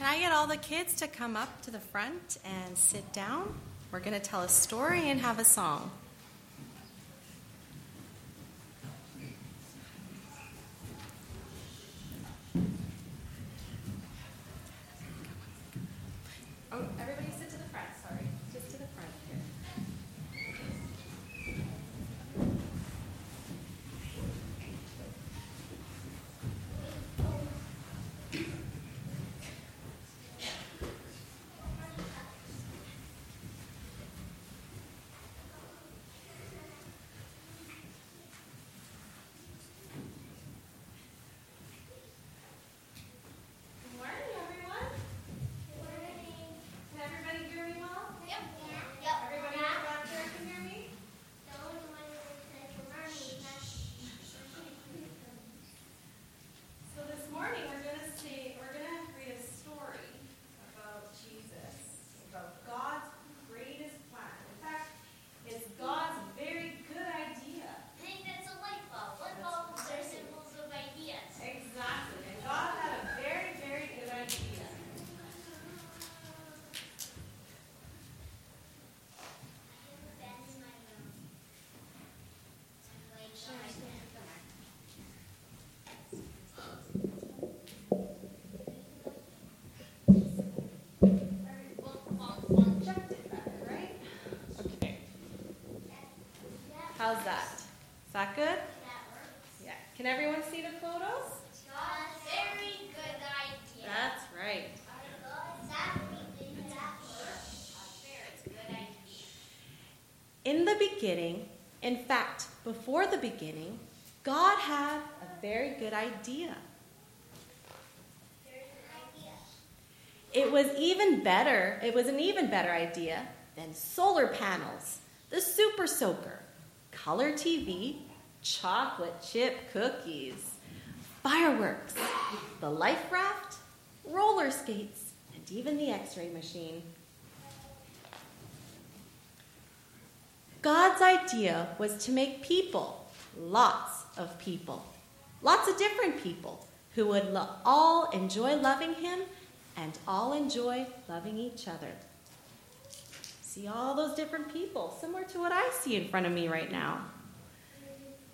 Can I get all the kids to come up to the front and sit down? We're going to tell a story and have a song. Oh, everybody sit to the front, sorry. Just to the front here. Good morning, everyone. Can everybody hear me well? Everybody back there can hear me? So this morning we're gonna see we're gonna read a story about Jesus, about God's greatest plan. In fact, it's God's very good idea. Exactly. And God had a very, very good idea. Checked it better, right? Okay. How's that? Is that good? Yeah. Can everyone see the photos? That's right. In the beginning, in fact, before the beginning, God had a very good idea. It was even better, it was an even better idea than solar panels, the super soaker, color TV, chocolate chip cookies, fireworks, the life raft, roller skates, and even the x ray machine. God's idea was to make people, lots of people, lots of different people who would lo- all enjoy loving Him and all enjoy loving each other. See all those different people, similar to what I see in front of me right now.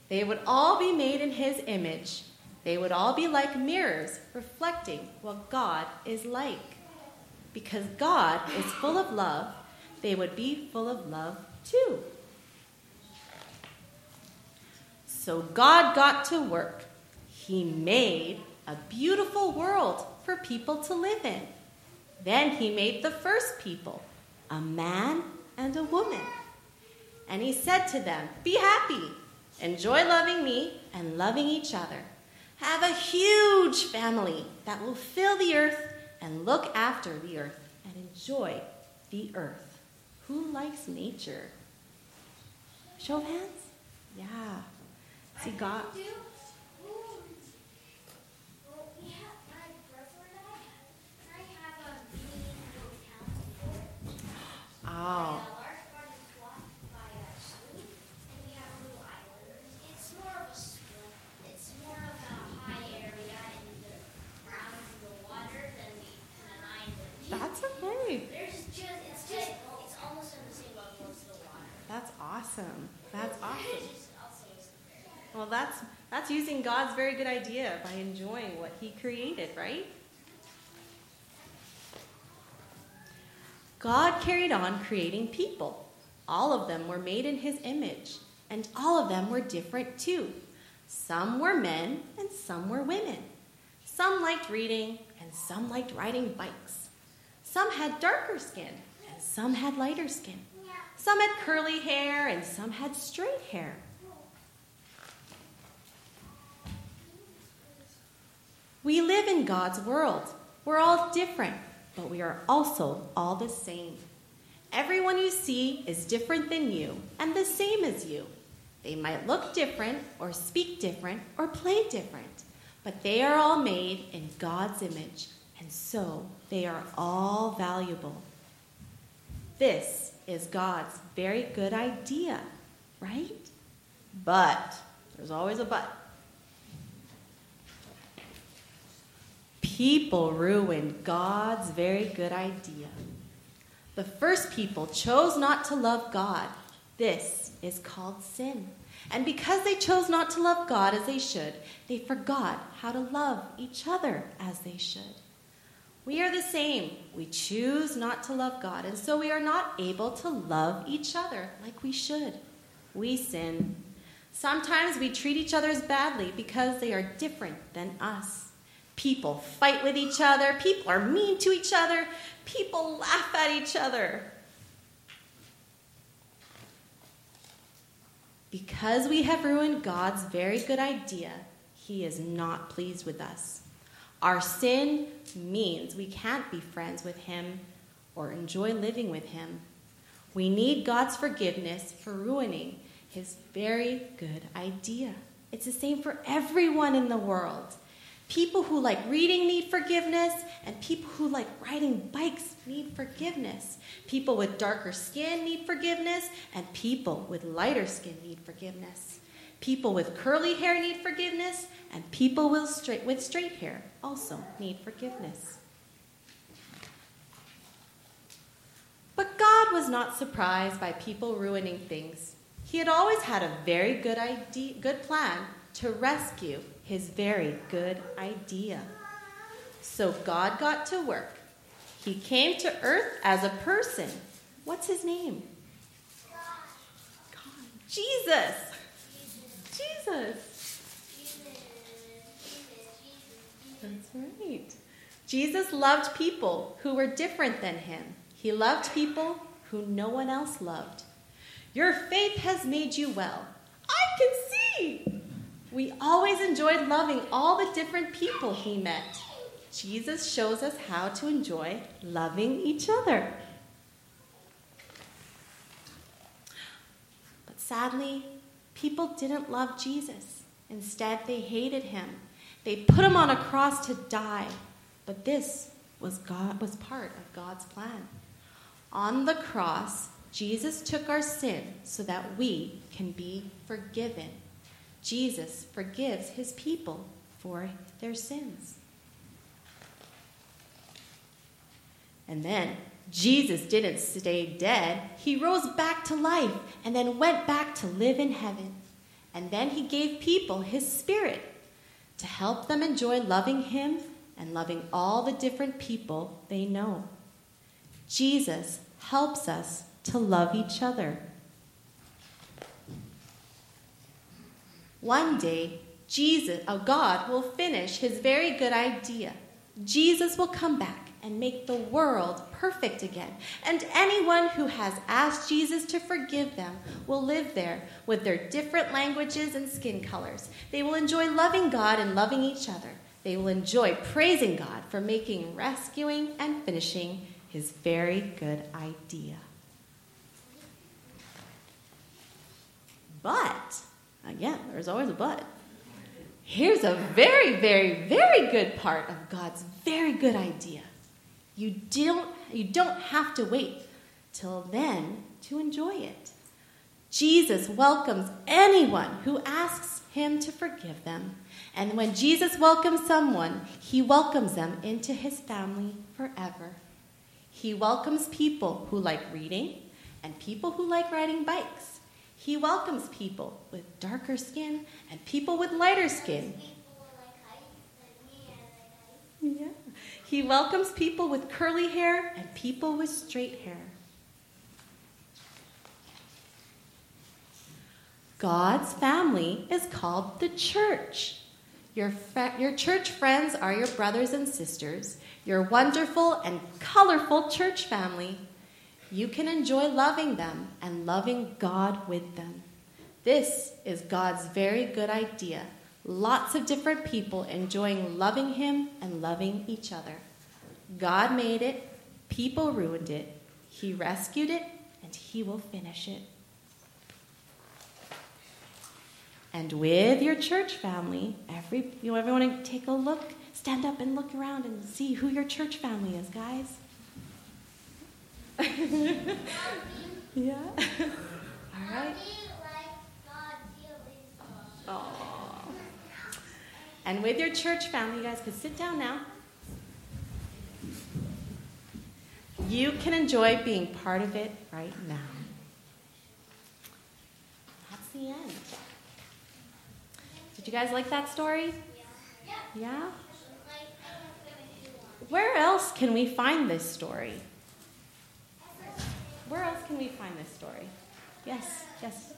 They would all be made in His image. They would all be like mirrors reflecting what God is like. Because God is full of love, they would be full of love too. So God got to work. He made a beautiful world for people to live in. Then he made the first people, a man and a woman. And he said to them, Be happy, enjoy loving me and loving each other. Have a huge family that will fill the earth and look after the earth and enjoy the earth. Who likes nature? Show of hands? Yeah. See, God. That's okay. Just, it's just, it's almost on the same level as the water. That's awesome. That's awesome. Well, that's that's using God's very good idea by enjoying what He created, right? God carried on creating people. All of them were made in His image, and all of them were different too. Some were men, and some were women. Some liked reading, and some liked riding bikes. Some had darker skin, and some had lighter skin. Some had curly hair, and some had straight hair. We live in God's world. We're all different, but we are also all the same. Everyone you see is different than you and the same as you. They might look different, or speak different, or play different, but they are all made in God's image, and so they are all valuable. This is God's very good idea, right? But, there's always a but. People ruined God's very good idea. The first people chose not to love God. This is called sin. And because they chose not to love God as they should, they forgot how to love each other as they should. We are the same. We choose not to love God, and so we are not able to love each other like we should. We sin. Sometimes we treat each other badly because they are different than us. People fight with each other, people are mean to each other, people laugh at each other. Because we have ruined God's very good idea, He is not pleased with us. Our sin means we can't be friends with Him or enjoy living with Him. We need God's forgiveness for ruining His very good idea. It's the same for everyone in the world. People who like reading need forgiveness, and people who like riding bikes need forgiveness. People with darker skin need forgiveness, and people with lighter skin need forgiveness. People with curly hair need forgiveness, and people with straight, with straight hair also need forgiveness. But God was not surprised by people ruining things. He had always had a very good idea, good plan to rescue his very good idea. So God got to work. He came to earth as a person. What's his name? God. Jesus. Jesus. Jesus. That's right. Jesus loved people who were different than him. He loved people who no one else loved. Your faith has made you well. I can see. We always enjoyed loving all the different people he met. Jesus shows us how to enjoy loving each other. But sadly, people didn't love Jesus. Instead, they hated him. They put him on a cross to die. But this was God was part of God's plan. On the cross, Jesus took our sin so that we can be forgiven. Jesus forgives his people for their sins. And then Jesus didn't stay dead. He rose back to life and then went back to live in heaven. And then he gave people his spirit to help them enjoy loving him and loving all the different people they know. Jesus helps us to love each other. One day, Jesus, oh God, will finish his very good idea. Jesus will come back and make the world perfect again. And anyone who has asked Jesus to forgive them will live there with their different languages and skin colors. They will enjoy loving God and loving each other. They will enjoy praising God for making, rescuing, and finishing his very good idea. But, again, there's always a but. Here's a very, very, very good part of God's very good idea. You don't, you don't have to wait till then to enjoy it. Jesus welcomes anyone who asks him to forgive them. And when Jesus welcomes someone, he welcomes them into his family forever. He welcomes people who like reading and people who like riding bikes. He welcomes people with darker skin and people with lighter skin. Yeah. He welcomes people with curly hair and people with straight hair. God's family is called the church. Your, your church friends are your brothers and sisters, your wonderful and colorful church family. You can enjoy loving them and loving God with them. This is God's very good idea Lots of different people enjoying loving Him and loving each other. God made it, people ruined it, He rescued it, and He will finish it. And with your church family, every you know, everyone take a look, stand up and look around and see who your church family is, guys. yeah. All right. Oh. And with your church family, you guys can sit down now. You can enjoy being part of it right now. That's the end. Did you guys like that story? Yeah? yeah? Where else can we find this story? We find this story? Yes, yes.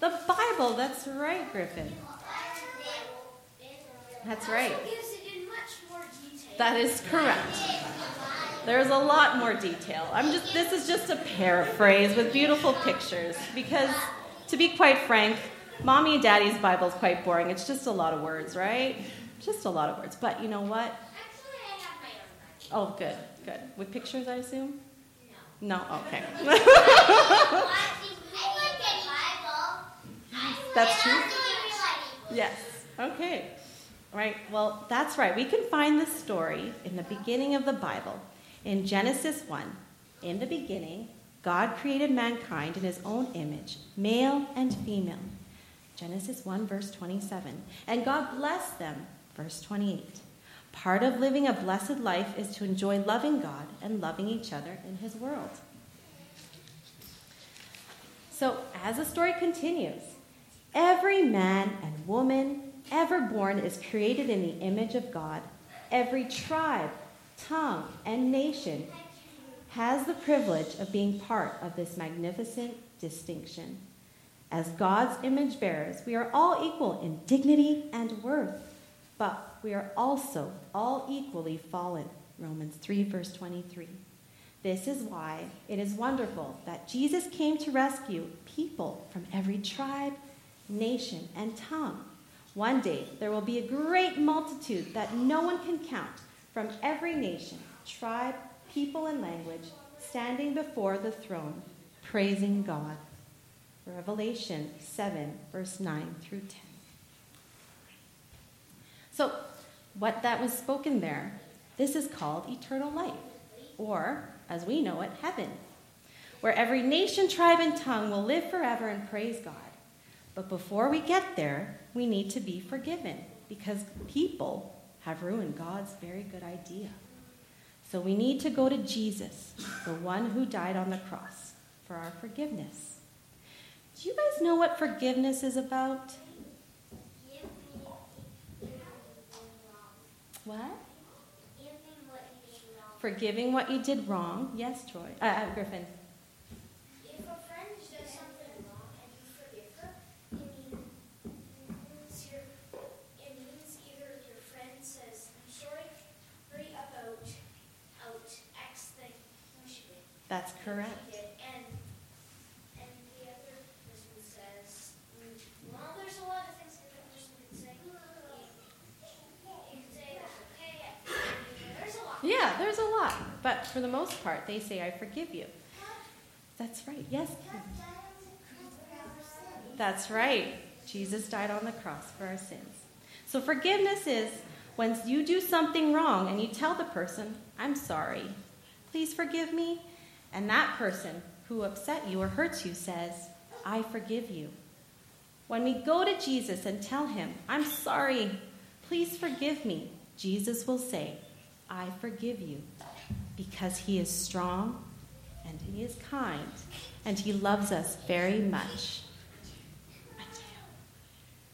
The Bible, that's right, Griffin. That's right. That is correct. There's a lot more detail. I'm just this is just a paraphrase with beautiful pictures because to be quite frank, mommy and daddy's Bible is quite boring. It's just a lot of words, right? Just a lot of words. But you know what? Oh, good, good. With pictures, I assume? No. Okay. That's true. Yes. Okay. Right. Well, that's right. We can find the story in the beginning of the Bible in Genesis 1. In the beginning, God created mankind in his own image, male and female. Genesis 1, verse 27. And God blessed them, verse 28. Part of living a blessed life is to enjoy loving God and loving each other in his world. So, as the story continues, every man and woman ever born is created in the image of God. Every tribe, tongue, and nation has the privilege of being part of this magnificent distinction. As God's image bearers, we are all equal in dignity and worth, but we are also all equally fallen. Romans 3, verse 23. This is why it is wonderful that Jesus came to rescue people from every tribe, nation, and tongue. One day there will be a great multitude that no one can count from every nation, tribe, people, and language standing before the throne, praising God. Revelation 7, verse 9 through 10. So, what that was spoken there, this is called eternal life, or as we know it, heaven, where every nation, tribe, and tongue will live forever and praise God. But before we get there, we need to be forgiven because people have ruined God's very good idea. So we need to go to Jesus, the one who died on the cross, for our forgiveness. Do you guys know what forgiveness is about? What? Forgiving what you did wrong. Yes, Troy. Uh, uh, Griffin. That's correct. And, and the other person says, well, there's a lot of things the other person could say. You could say, okay, there's a lot. Yeah, there's a lot. But for the most part, they say, I forgive you. That's right. Yes. That's right. Jesus died on the cross for our sins. So forgiveness is when you do something wrong and you tell the person, I'm sorry. Please forgive me. And that person who upset you or hurts you says, I forgive you. When we go to Jesus and tell him, I'm sorry, please forgive me, Jesus will say, I forgive you because he is strong and he is kind and he loves us very much.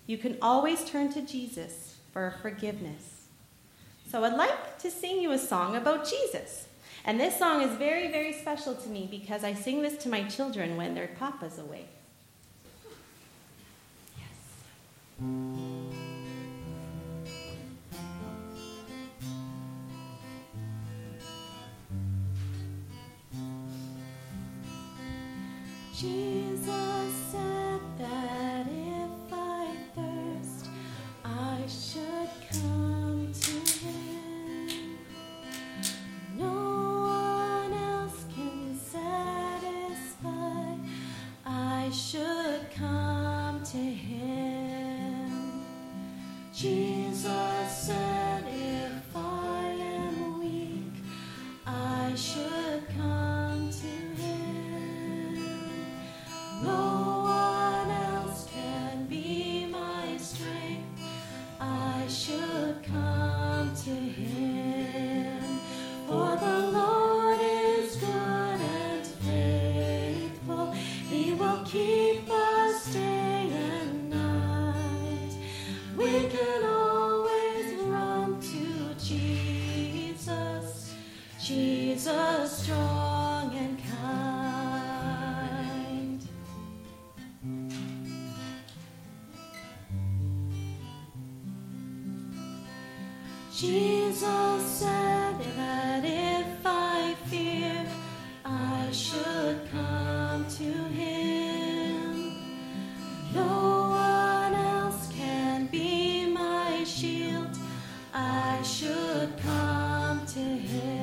You can always turn to Jesus for forgiveness. So I'd like to sing you a song about Jesus. And this song is very, very special to me because I sing this to my children when their papa's away. Should come to him. No Jesus said that if I fear, I should come to him. No one else can be my shield, I should come to him.